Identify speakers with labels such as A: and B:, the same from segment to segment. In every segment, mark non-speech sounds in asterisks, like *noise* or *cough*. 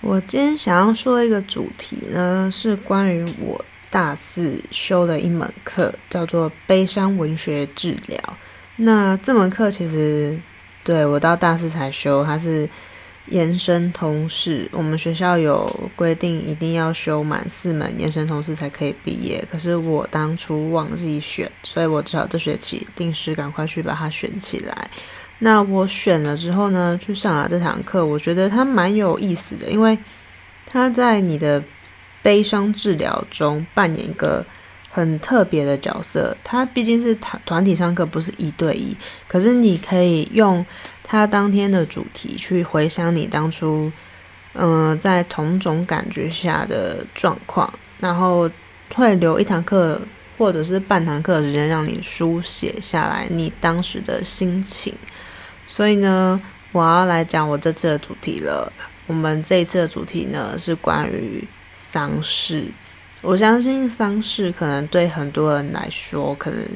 A: 我今天想要说一个主题呢，是关于我大四修的一门课，叫做悲伤文学治疗。那这门课其实对我到大四才修，它是延伸通识。我们学校有规定，一定要修满四门延伸通识才可以毕业。可是我当初忘记选，所以我只好这学期临时赶快去把它选起来。那我选了之后呢，去上了这堂课，我觉得它蛮有意思的，因为它在你的悲伤治疗中扮演一个很特别的角色。它毕竟是团团体上课，不是一对一，可是你可以用它当天的主题去回想你当初，嗯、在同种感觉下的状况，然后会留一堂课或者是半堂课的时间，让你书写下来你当时的心情。所以呢，我要来讲我这次的主题了。我们这一次的主题呢，是关于丧事。我相信丧事可能对很多人来说，可能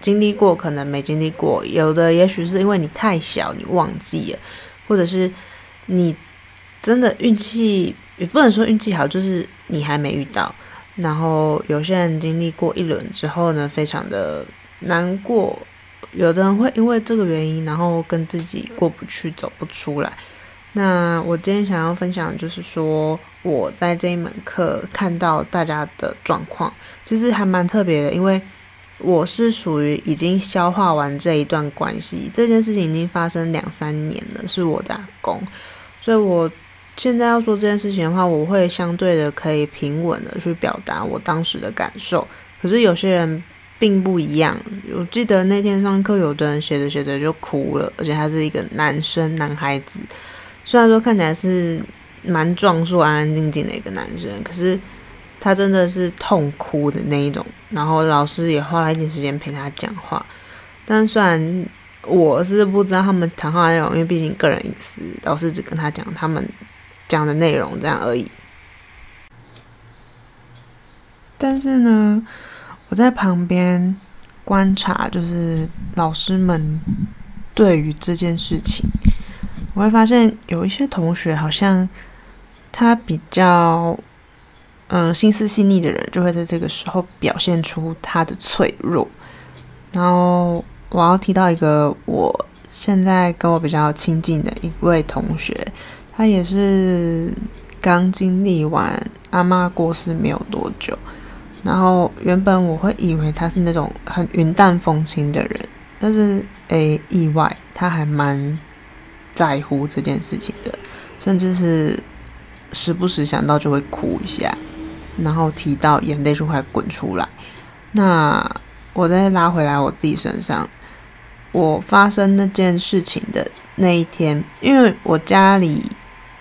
A: 经历过，可能没经历过。有的也许是因为你太小，你忘记了，或者是你真的运气，也不能说运气好，就是你还没遇到。然后有些人经历过一轮之后呢，非常的难过。有的人会因为这个原因，然后跟自己过不去，走不出来。那我今天想要分享，就是说我在这一门课看到大家的状况，其实还蛮特别的，因为我是属于已经消化完这一段关系，这件事情已经发生两三年了，是我的阿公，所以我现在要说这件事情的话，我会相对的可以平稳的去表达我当时的感受。可是有些人。并不一样。我记得那天上课，有的人写着写着就哭了，而且他是一个男生，男孩子。虽然说看起来是蛮壮硕、安安静静的一个男生，可是他真的是痛哭的那一种。然后老师也花了一点时间陪他讲话。但虽然我是不知道他们谈话内容，因为毕竟个人隐私，老师只跟他讲他们讲的内容这样而已。但是呢，我在旁边观察，就是老师们对于这件事情，我会发现有一些同学好像他比较嗯、呃、心思细腻的人，就会在这个时候表现出他的脆弱。然后我要提到一个我现在跟我比较亲近的一位同学，他也是刚经历完阿嬷过世没有多久。然后原本我会以为他是那种很云淡风轻的人，但是诶，意外他还蛮在乎这件事情的，甚至是时不时想到就会哭一下，然后提到眼泪就会滚出来。那我再拉回来我自己身上，我发生那件事情的那一天，因为我家里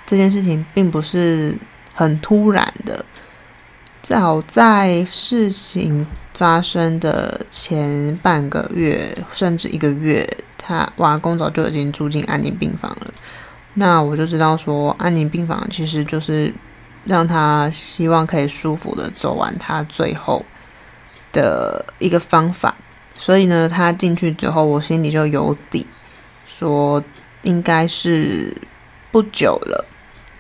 A: 这件事情并不是很突然的。早在事情发生的前半个月，甚至一个月，他瓦工早就已经住进安宁病房了。那我就知道说，安宁病房其实就是让他希望可以舒服的走完他最后的一个方法。所以呢，他进去之后，我心里就有底，说应该是不久了。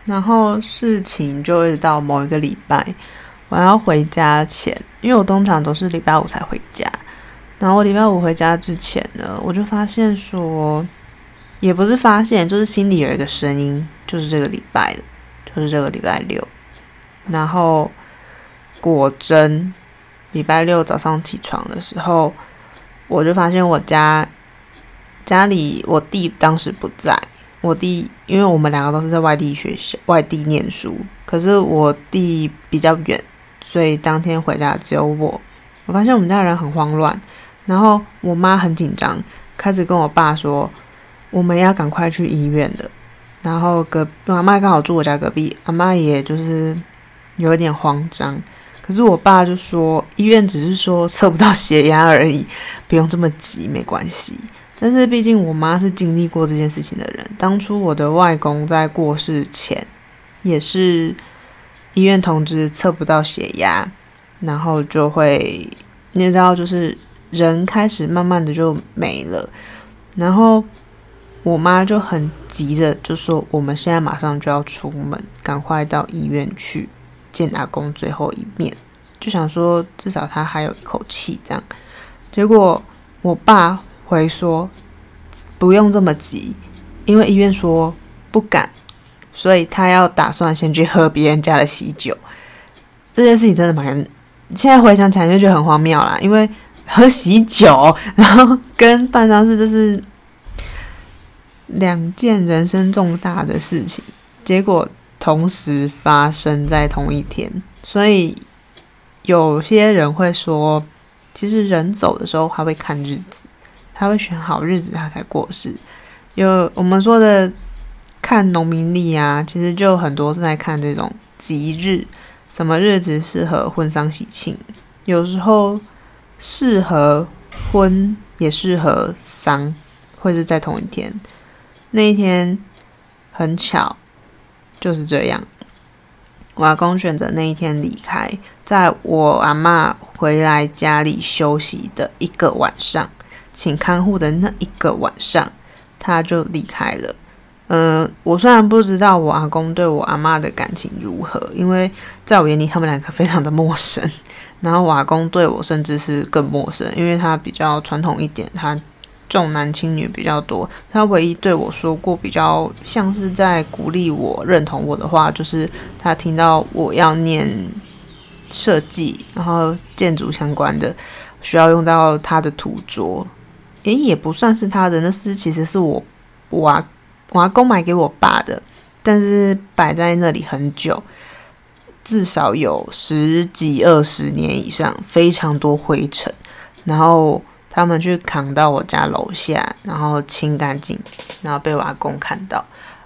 A: 然后事情就一直到某一个礼拜。我要回家前，因为我通常都是礼拜五才回家。然后我礼拜五回家之前呢，我就发现说，也不是发现，就是心里有一个声音，就是这个礼拜的，就是这个礼拜六。然后果真，礼拜六早上起床的时候，我就发现我家家里我弟当时不在。我弟因为我们两个都是在外地学校、外地念书，可是我弟比较远。所以当天回家只有我，我发现我们家人很慌乱，然后我妈很紧张，开始跟我爸说我们要赶快去医院的。然后隔阿妈刚好住我家隔壁，阿妈也就是有一点慌张，可是我爸就说医院只是说测不到血压而已，不用这么急，没关系。但是毕竟我妈是经历过这件事情的人，当初我的外公在过世前也是。医院通知测不到血压，然后就会，你知道，就是人开始慢慢的就没了。然后我妈就很急着就说：“我们现在马上就要出门，赶快到医院去见阿公最后一面。”就想说至少他还有一口气这样。结果我爸回说：“不用这么急，因为医院说不敢，所以他要打算先去喝别人家的喜酒。”这件事情真的蛮……现在回想起来就觉得很荒谬啦，因为喝喜酒，*laughs* 然后跟办丧事这是。两件人生重大的事情，结果同时发生在同一天，所以有些人会说，其实人走的时候他会看日子，他会选好日子他才过世。有我们说的看农民历啊，其实就很多是在看这种吉日，什么日子适合婚丧喜庆，有时候适合婚也适合丧，会是在同一天。那一天很巧，就是这样。我阿公选择那一天离开，在我阿嬷回来家里休息的一个晚上，请看护的那一个晚上，他就离开了。嗯、我虽然不知道我阿公对我阿嬷的感情如何，因为在我眼里他们两个非常的陌生。然后我阿公对我甚至是更陌生，因为他比较传统一点，他。重男轻女比较多，他唯一对我说过比较像是在鼓励我、认同我的话，就是他听到我要念设计，然后建筑相关的，需要用到他的图桌，也也不算是他的，那是其实是我我阿我阿公买给我爸的，但是摆在那里很久，至少有十几二十年以上，非常多灰尘，然后。他们去扛到我家楼下，然后清干净，然后被我阿公看到。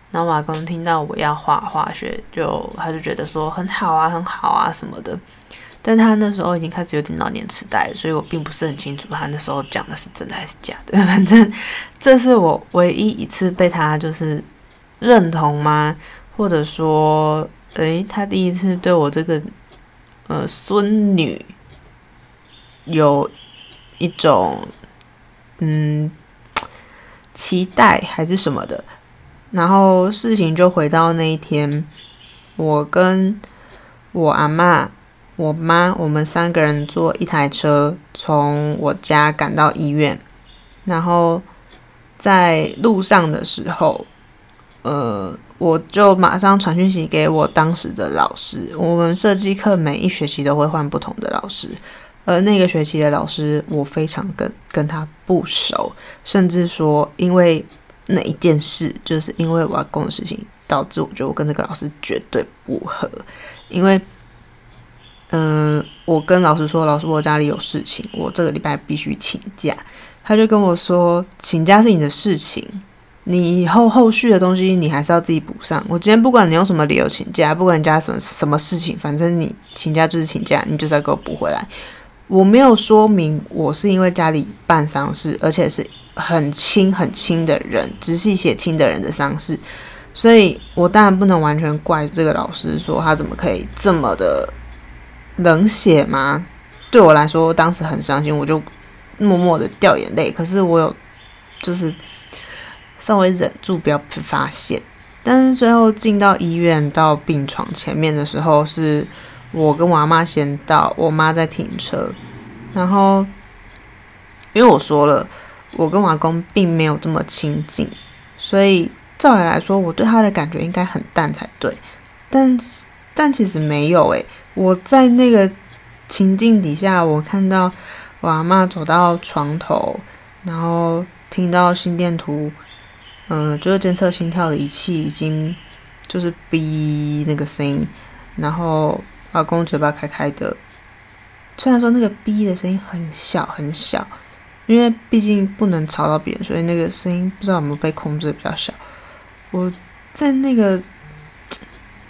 A: 然后我阿公听到我要画化学，就他就觉得说很好啊，很好啊什么的。但他那时候已经开始有点老年痴呆，所以我并不是很清楚他那时候讲的是真的还是假的。*laughs* 反正这是我唯一一次被他就是认同吗？或者说，诶，他第一次对我这个呃孙女有。一种嗯期待还是什么的，然后事情就回到那一天，我跟我阿嬷、我妈，我们三个人坐一台车从我家赶到医院，然后在路上的时候，呃，我就马上传讯息给我当时的老师。我们设计课每一学期都会换不同的老师。而那个学期的老师，我非常跟跟他不熟，甚至说，因为那一件事，就是因为我要公的事情，导致我觉得我跟这个老师绝对不合。因为，嗯、我跟老师说，老师我家里有事情，我这个礼拜必须请假。他就跟我说，请假是你的事情，你以后后续的东西你还是要自己补上。我今天不管你用什么理由请假，不管你家什么什么事情，反正你请假就是请假，你就是要给我补回来。我没有说明我是因为家里办丧事，而且是很亲很亲的人，直系血亲的人的丧事，所以我当然不能完全怪这个老师，说他怎么可以这么的冷血吗？对我来说，当时很伤心，我就默默的掉眼泪。可是我有就是稍微忍住不要被发现，但是最后进到医院到病床前面的时候是。我跟我妈先到，我妈在停车，然后因为我说了，我跟我阿公并没有这么亲近，所以照理来说，我对他的感觉应该很淡才对，但但其实没有诶，我在那个情境底下，我看到我阿妈走到床头，然后听到心电图，嗯、就是监测心跳的仪器已经就是哔那个声音，然后。阿公嘴巴开开的，虽然说那个“哔”的声音很小很小，因为毕竟不能吵到别人，所以那个声音不知道有没有被控制的比较小。我在那个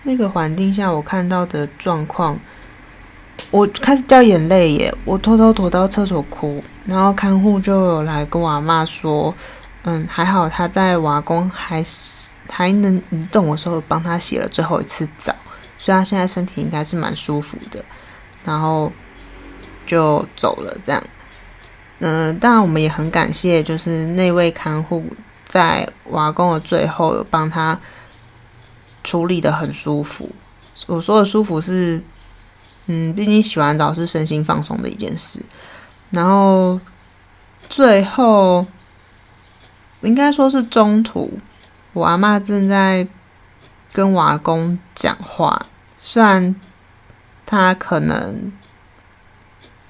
A: 那个环境下，我看到的状况，我开始掉眼泪耶！我偷偷躲到厕所哭，然后看护就有来跟我阿嬷说：“嗯，还好他在瓦工还还能移动的时候，帮他洗了最后一次澡。”所以他现在身体应该是蛮舒服的，然后就走了这样。嗯、当然我们也很感谢，就是那位看护在瓦工的最后有帮他处理的很舒服。我说的舒服是，嗯，毕竟洗完澡是身心放松的一件事。然后最后应该说是中途，我阿嬷正在跟我阿公讲话，虽然他可能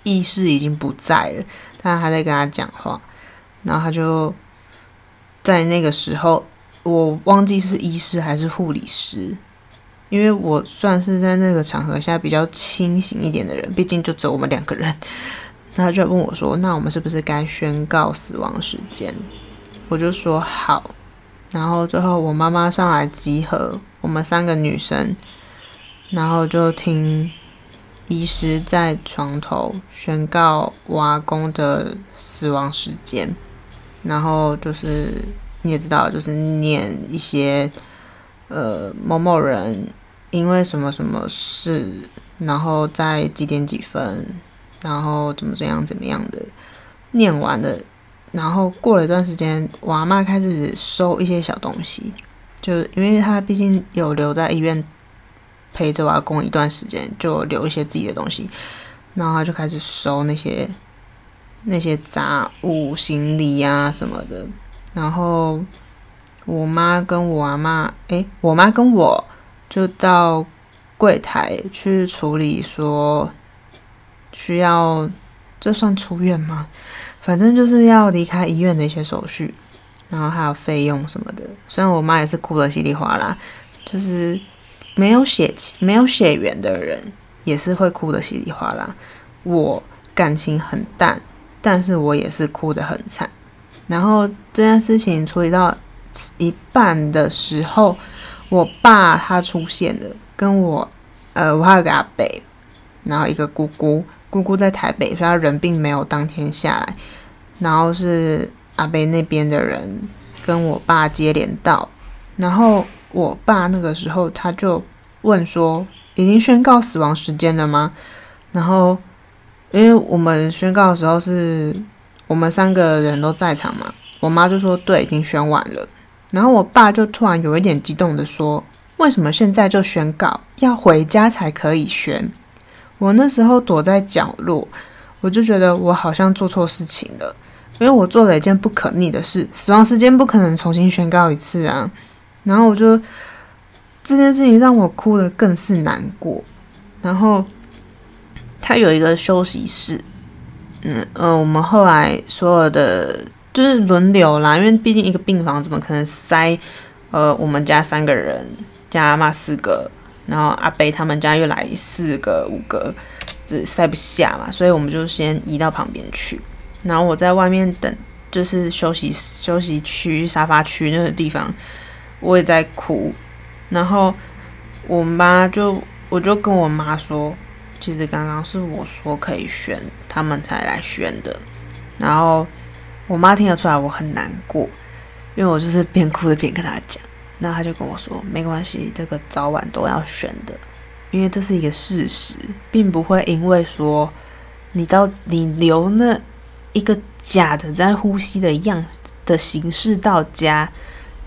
A: 意识已经不在了，但还在跟他讲话。然后他就在那个时候，我忘记是医师还是护理师。因为我算是在那个场合下比较清醒一点的人，毕竟就只有我们两个人。他就问我说：“那我们是不是该宣告死亡时间？”我就说：“好。”然后最后我妈妈上来集合我们三个女生，然后就听医师在床头宣告瓦工的死亡时间，然后就是你也知道，就是念一些呃某某人。因为什么什么事，然后在几点几分，然后怎么怎样怎么样的，念完了，然后过了一段时间，我阿嬷开始收一些小东西，就因为她毕竟有留在医院陪着我阿公一段时间，就留一些自己的东西，然后她就开始收那些那些杂物、行李呀什么的，然后我妈跟我阿嬷，诶，我妈跟我。就到柜台去处理，说需要，这算出院吗？反正就是要离开医院的一些手续，然后还有费用什么的。虽然我妈也是哭得稀里哗啦，就是没有血没有血缘的人也是会哭得稀里哗啦。我感情很淡，但是我也是哭得很惨。然后这件事情处理到一半的时候。我爸他出现了，跟我，呃，我还有个阿伯，然后一个姑姑，姑姑在台北，所以他人并没有当天下来，然后是阿伯那边的人跟我爸接连到，然后我爸那个时候他就问说，已经宣告死亡时间了吗？然后因为我们宣告的时候是我们三个人都在场嘛，我妈就说对，已经宣完了。然后我爸就突然有一点激动的说：“为什么现在就宣告？要回家才可以宣？”我那时候躲在角落，我就觉得我好像做错事情了，因为我做了一件不可逆的事，死亡时间不可能重新宣告一次啊。然后我就这件事情让我哭得更是难过。然后他有一个休息室，嗯呃，我们后来所有的。就是轮流啦，因为毕竟一个病房怎么可能塞，呃，我们家三个人加阿嬷四个，然后阿伯他们家又来四个五个，这塞不下嘛，所以我们就先移到旁边去。然后我在外面等，就是休息休息区沙发区那个地方，我也在哭。然后我妈就我就跟我妈说，其实刚刚是我说可以宣，他们才来宣的，然后。我妈听得出来我很难过，因为我就是边哭着边跟她讲，那她就跟我说：“没关系，这个早晚都要宣的，因为这是一个事实，并不会因为说你到你留那一个假的在呼吸的样的形式到家，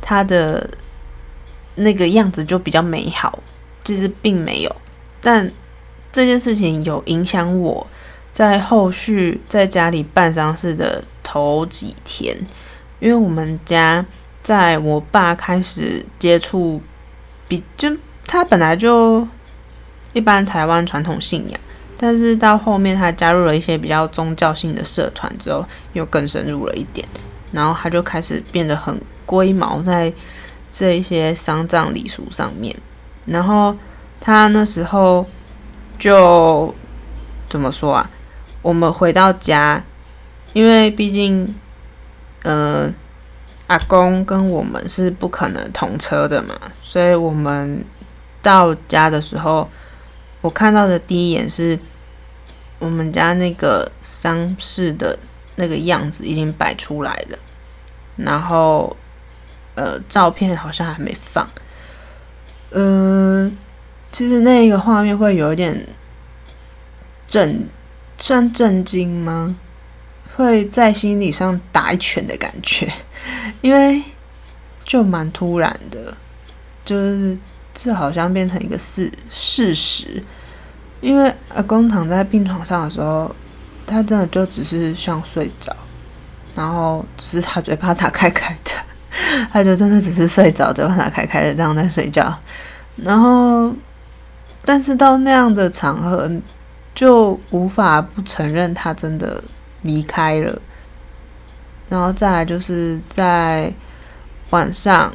A: 他的那个样子就比较美好，其实并没有。但这件事情有影响我在后续在家里办丧事的。”头几天，因为我们家在我爸开始接触，比就他本来就一般台湾传统信仰，但是到后面他加入了一些比较宗教性的社团之后，又更深入了一点，然后他就开始变得很龟毛在这一些丧葬礼俗上面，然后他那时候就怎么说啊？我们回到家。因为毕竟，呃，阿公跟我们是不可能同车的嘛，所以我们到家的时候，我看到的第一眼是我们家那个丧事的那个样子已经摆出来了，然后，呃，照片好像还没放，呃，其实那个画面会有一点震，算震惊吗？会在心理上打一拳的感觉，*laughs* 因为就蛮突然的，就是这好像变成一个事事实。因为阿公躺在病床上的时候，他真的就只是像睡着，然后只是他嘴巴打开开的，*laughs* 他就真的只是睡着，嘴巴打开开的这样在睡觉。然后，但是到那样的场合，就无法不承认他真的离开了。然后再来就是在晚上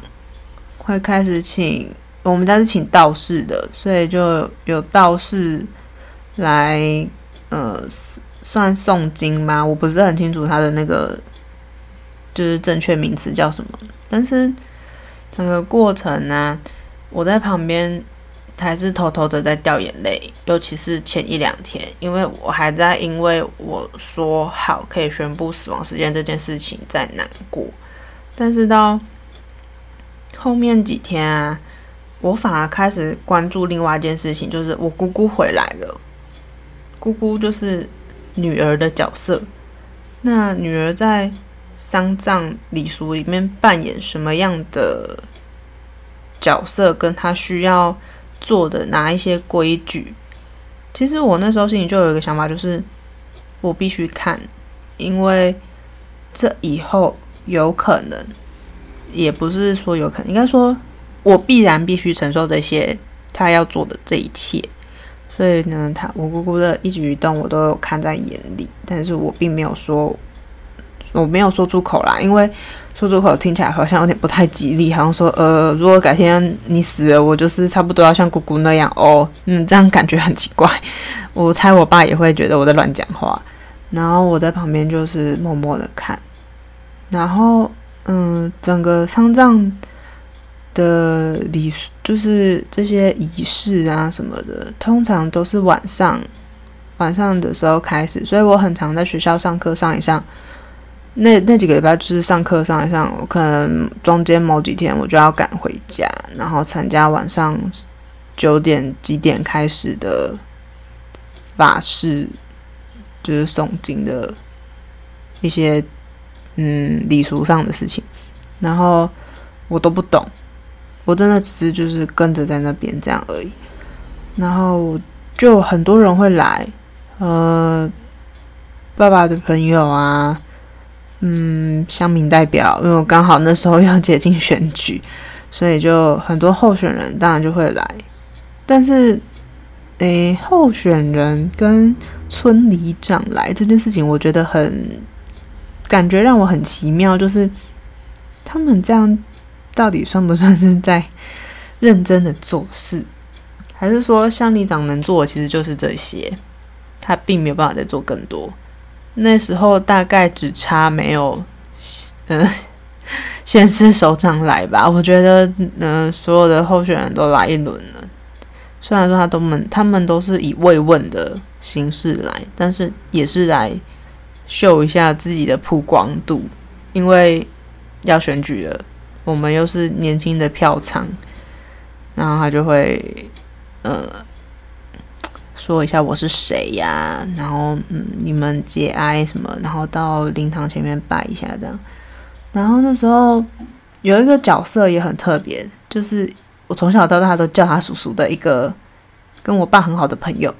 A: 会开始请，我们家是请道士的，所以就有道士来，呃，算诵经吗？我不是很清楚他的那个就是正确名词叫什么，但是整个过程呢、我在旁边还是偷偷的在掉眼泪，尤其是前一两天，因为我还在因为我说好可以宣布死亡时间这件事情在难过，但是到后面几天啊，我反而开始关注另外一件事情，就是我姑姑回来了。姑姑就是女儿的角色，那女儿在丧葬礼俗里面扮演什么样的角色？跟她需要做的哪一些规矩？其实我那时候心里就有一个想法，就是我必须看，因为这以后有可能，也不是说有可能，应该说我必然必须承受这些他要做的这一切。所以呢，他我姑姑的一举一动我都有看在眼里，但是我并没有说，我没有说出口啦，因为说出口听起来好像有点不太吉利，好像说呃，如果改天你死了，我就是差不多要像姑姑那样哦，嗯，这样感觉很奇怪。*laughs* 我猜我爸也会觉得我在乱讲话，然后我在旁边就是默默的看，然后嗯，整个丧葬。的礼就是这些仪式啊什么的，通常都是晚上晚上的时候开始，所以我很常在学校上课上一上，那那几个礼拜就是上课上一上，我可能中间某几天我就要赶回家，然后参加晚上九点几点开始的法事，就是诵经的一些嗯礼俗上的事情，然后我都不懂。我真的只是就是跟着在那边这样而已，然后就很多人会来，呃，爸爸的朋友啊，嗯，乡民代表，因为我刚好那时候要接近选举，所以就很多候选人当然就会来，但是，诶，候选人跟村里长来这件事情，我觉得很感觉让我很奇妙，就是他们这样。到底算不算是在认真的做事，还是说乡里长能做的其实就是这些，他并没有办法再做更多。那时候大概只差没有，嗯，*laughs* 先是首长来吧。我觉得，嗯，所有的候选人都来一轮了。虽然说他都们他们都是以慰问的形式来，但是也是来秀一下自己的曝光度，因为要选举了。我们又是年轻的票仓，然后他就会呃说一下我是谁呀，然后嗯你们节哀什么，然后到灵堂前面拜一下这样。然后那时候有一个角色也很特别，就是我从小到大都叫他叔叔的一个跟我爸很好的朋友。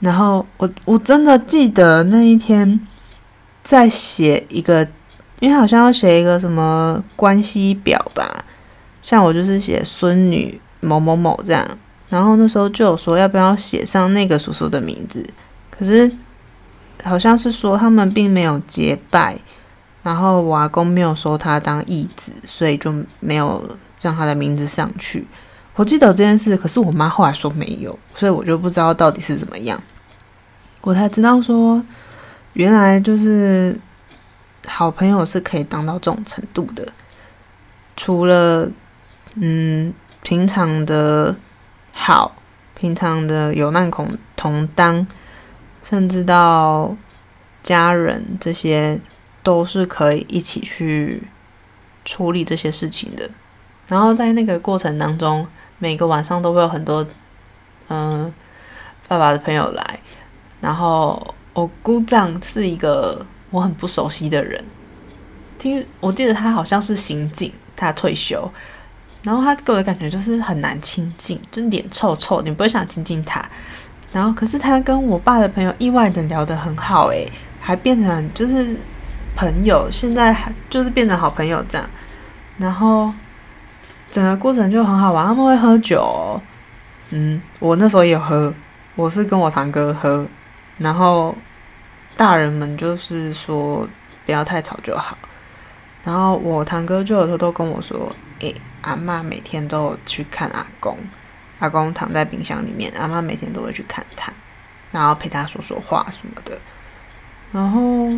A: 然后我我真的记得那一天在写一个。因为好像要写一个什么关系表吧，像我就是写孙女某某某这样，然后那时候就有说要不要写上那个叔叔的名字，可是好像是说他们并没有结拜，然后我阿公没有收他当义子，所以就没有让他的名字上去。我记得这件事，可是我妈后来说没有，所以我就不知道到底是怎么样。我才知道说，原来就是。好朋友是可以当到这种程度的，除了嗯平常的好，平常的有难同同当，甚至到家人这些都是可以一起去处理这些事情的。然后在那个过程当中，每个晚上都会有很多嗯爸爸的朋友来，然后我姑丈是一个。我很不熟悉的人，听我记得他好像是刑警，他退休，然后他给我的感觉就是很难亲近，就脸臭臭，你不会想亲近他。然后可是他跟我爸的朋友意外的聊得很好，诶，还变成就是朋友，现在还就是变成好朋友这样。然后整个过程就很好玩，他们会喝酒哦，嗯，我那时候也有喝，我是跟我堂哥喝，然后大人们就是说不要太吵就好。然后我堂哥就有时候都跟我说：“诶，阿嬷每天都有去看阿公，阿公躺在冰箱里面，阿嬷每天都会去看他，然后陪他说说话什么的。”然后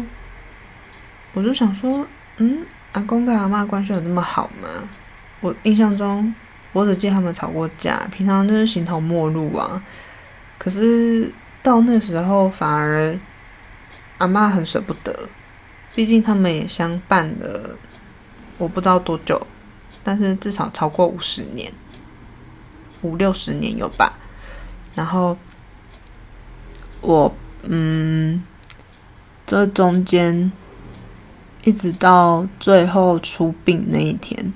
A: 我就想说：“嗯，阿公跟阿嬷关系有那么好吗？我印象中我只记得他们吵过架，平常就是形同陌路啊。可是到那时候，反而阿嬷很舍不得。”毕竟他们也相伴了，我不知道多久，但是至少超过五十年，五六十年有吧。然后我嗯，这中间一直到最后出殡那一天，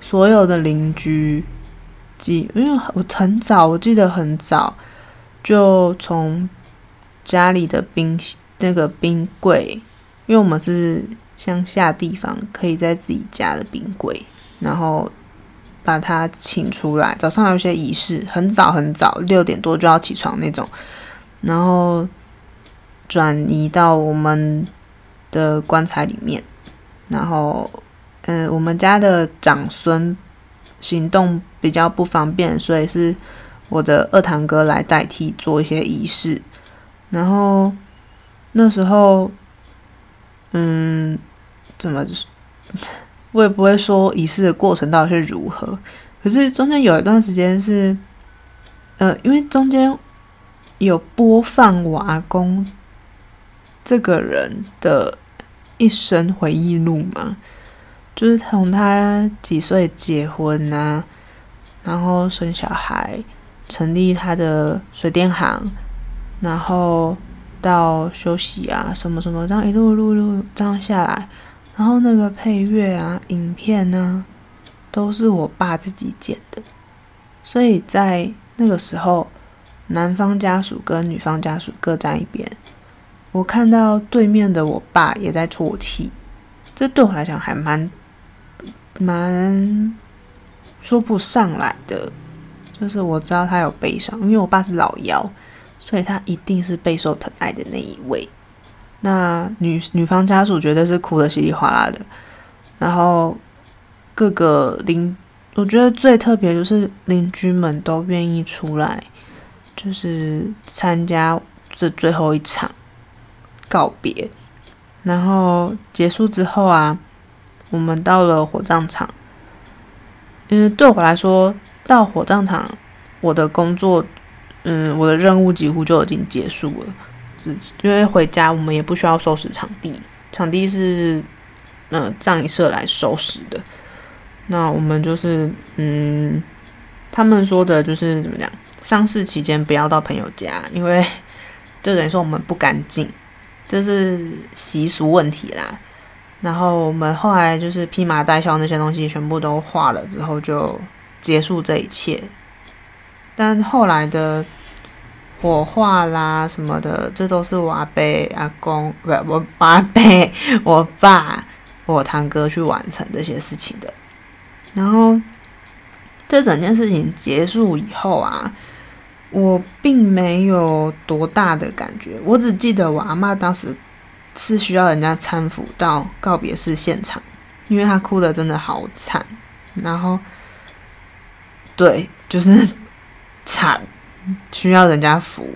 A: 所有的邻居，记，因为我很早，我记得很早就从家里的冰那个冰柜。因为我们是乡下地方，可以在自己家的冰柜，然后把它请出来。早上有些仪式，很早很早，六点多就要起床那种，然后转移到我们的棺材里面。然后，嗯，我们家的长孙行动比较不方便，所以是我的二堂哥来代替做一些仪式。然后那时候。嗯，怎么就是？我也不会说仪式的过程到底是如何。可是中间有一段时间是，呃，因为中间有播放我阿公这个人的一生回忆录嘛，就是从他几岁结婚啊，然后生小孩，成立他的水电行，然后。到休息啊，什么什么，这样一路路路这样下来，然后那个配乐啊、影片呢，都是我爸自己剪的。所以在那个时候，男方家属跟女方家属各站一边，我看到对面的我爸也在啜泣，这对我来讲还蛮蛮说不上来的，就是我知道他有悲伤，因为我爸是老幺。所以他一定是备受疼爱的那一位。那女女方家属绝对是哭得稀里哗啦的。然后各个邻，我觉得最特别就是邻居们都愿意出来，就是参加这最后一场告别。然后结束之后啊，我们到了火葬场。因为对我来说，到火葬场，我的工作。嗯，我的任务几乎就已经结束了，只因为回家我们也不需要收拾场地，场地是呃葬仪社来收拾的。那我们就是嗯，他们说的就是怎么讲，丧事期间不要到朋友家，因为就等于说我们不干净，这是习俗问题啦。然后我们后来就是披麻戴孝那些东西全部都化了之后，就结束这一切。但后来的火化啦什么的，这都是我阿伯、阿公不，我阿伯、我爸、我堂哥去完成这些事情的。然后这整件事情结束以后啊，我并没有多大的感觉，我只记得我阿妈当时是需要人家搀扶到告别式现场，因为她哭得真的好惨。然后，对，就是。惨，需要人家扶。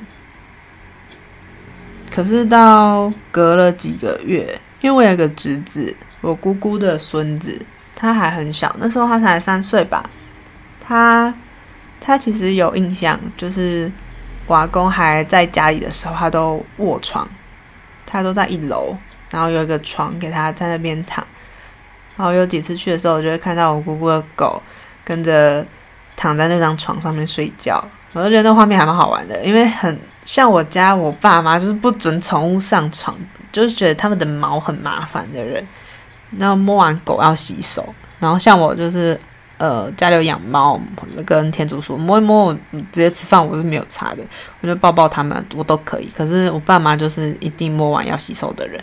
A: 可是到隔了几个月，因为我有个侄子，我姑姑的孙子，他还很小，那时候他才三岁吧。他他其实有印象，就是我阿公还在家里的时候，他都卧床，他都在一楼，然后有一个床给他在那边躺。然后有几次去的时候，我就会看到我姑姑的狗跟着。躺在那张床上面睡觉，我就觉得那画面还蛮好玩的，因为很像我家我爸妈就是不准宠物上床，就是觉得他们的毛很麻烦的人。然后摸完狗要洗手，然后像我就是呃家里有养猫跟天竺鼠，摸一摸我直接吃饭我是没有差的，我就抱抱他们我都可以。可是我爸妈就是一定摸完要洗手的人。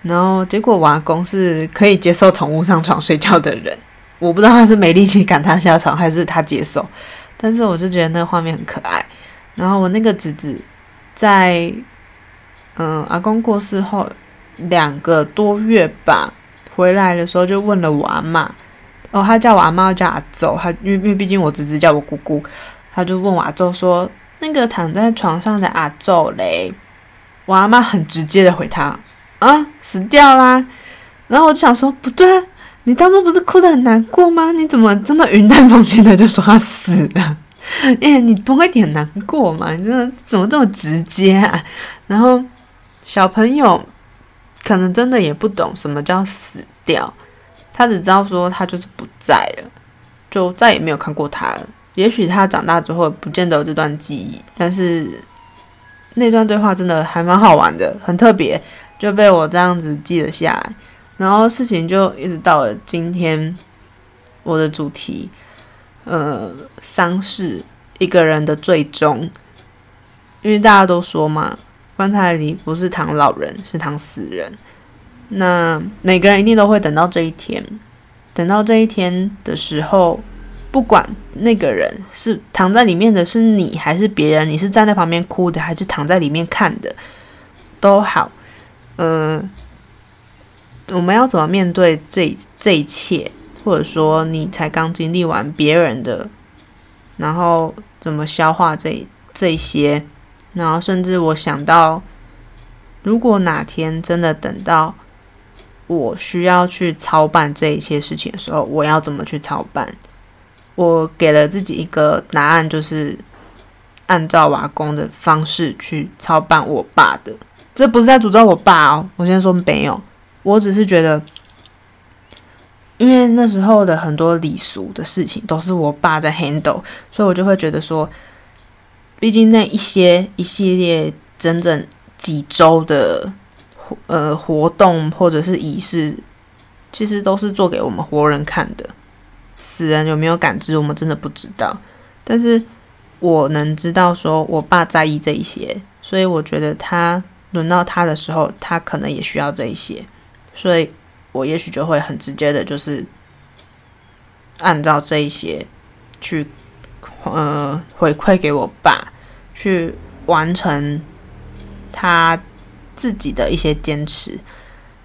A: 然后结果我阿公是可以接受宠物上床睡觉的人，我不知道他是没力气赶他下床，还是他接受。但是我就觉得那个画面很可爱。然后我那个侄子在嗯阿公过世后两个多月吧，回来的时候就问了我阿妈，哦，他叫我阿嬷叫阿周，他因为因为毕竟我侄子叫我姑姑，他就问我阿周说那个躺在床上的阿周嘞，我阿妈很直接的回他啊死掉啦，然后我就想说不对，你当初不是哭得很难过吗？你怎么这么云淡风轻的就说他死了？*laughs* 哎，你多一点难过嘛？你真的怎么这么直接啊？然后小朋友可能真的也不懂什么叫死掉，他只知道说他就是不在了，就再也没有看过他了。也许他长大之后不见得有这段记忆，但是那段对话真的还蛮好玩的，很特别，就被我这样子记了下来。然后事情就一直到了今天，我的主题。呃，丧事一个人的最终，因为大家都说嘛，棺材里不是躺老人，是躺死人。那每个人一定都会等到这一天，等到这一天的时候，不管那个人是躺在里面的是你还是别人，你是站在旁边哭的还是躺在里面看的，都好。呃，我们要怎么面对这这一切？或者说你才刚经历完别人的，然后怎么消化这这些，然后甚至我想到，如果哪天真的等到我需要去操办这一些事情的时候，我要怎么去操办？我给了自己一个答案，就是按照瓦工的方式去操办我爸的。这不是在诅咒我爸哦，我先说没有，我只是觉得。因为那时候的很多礼俗的事情都是我爸在 handle，所以我就会觉得说，毕竟那一些一系列整整几周的呃活动或者是仪式，其实都是做给我们活人看的，死人有没有感知，我们真的不知道。但是我能知道说我爸在意这一些，所以我觉得他轮到他的时候，他可能也需要这一些，所以。我也许就会很直接的，就是按照这一些去，呃，回馈给我爸，去完成他自己的一些坚持。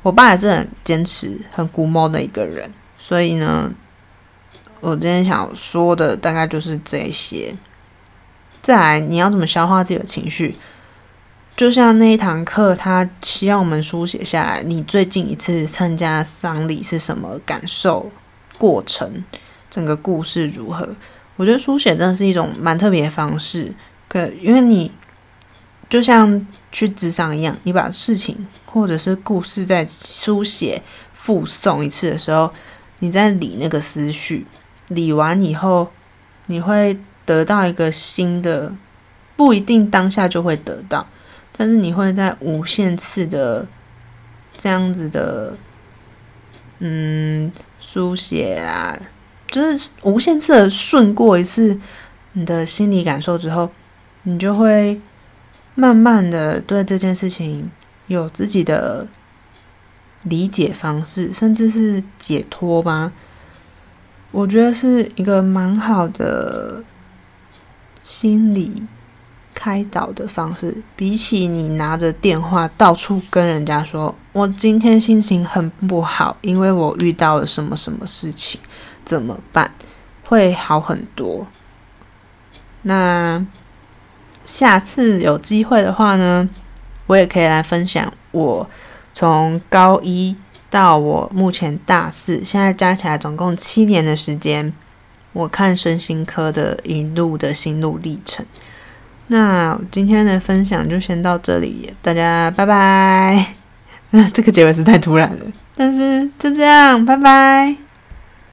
A: 我爸也是很坚持、很龟毛的一个人，所以呢，我今天想说的大概就是这些。再来，你要怎么消化自己的情绪？就像那一堂课，他希望我们书写下来，你最近一次参加丧礼是什么感受、过程、整个故事如何？我觉得书写真的是一种蛮特别的方式，可因为你就像去咨商一样，你把事情或者是故事在书写复诵一次的时候，你在理那个思绪，理完以后，你会得到一个新的，不一定当下就会得到。但是你会在无限次的这样子的，嗯，书写啊，就是无限次的顺过一次你的心理感受之后，你就会慢慢的对这件事情有自己的理解方式，甚至是解脱吧。我觉得是一个蛮好的心理。开导的方式，比起你拿着电话到处跟人家说“我今天心情很不好，因为我遇到了什么什么事情，怎么办”，会好很多。那下次有机会的话呢，我也可以来分享我从高一到我目前大四，现在加起来总共七年的时间，我看身心科的一路的心路历程。那今天的分享就先到这里，大家拜拜。那 *laughs* 这个结尾是太突然了，但是就这样，拜拜。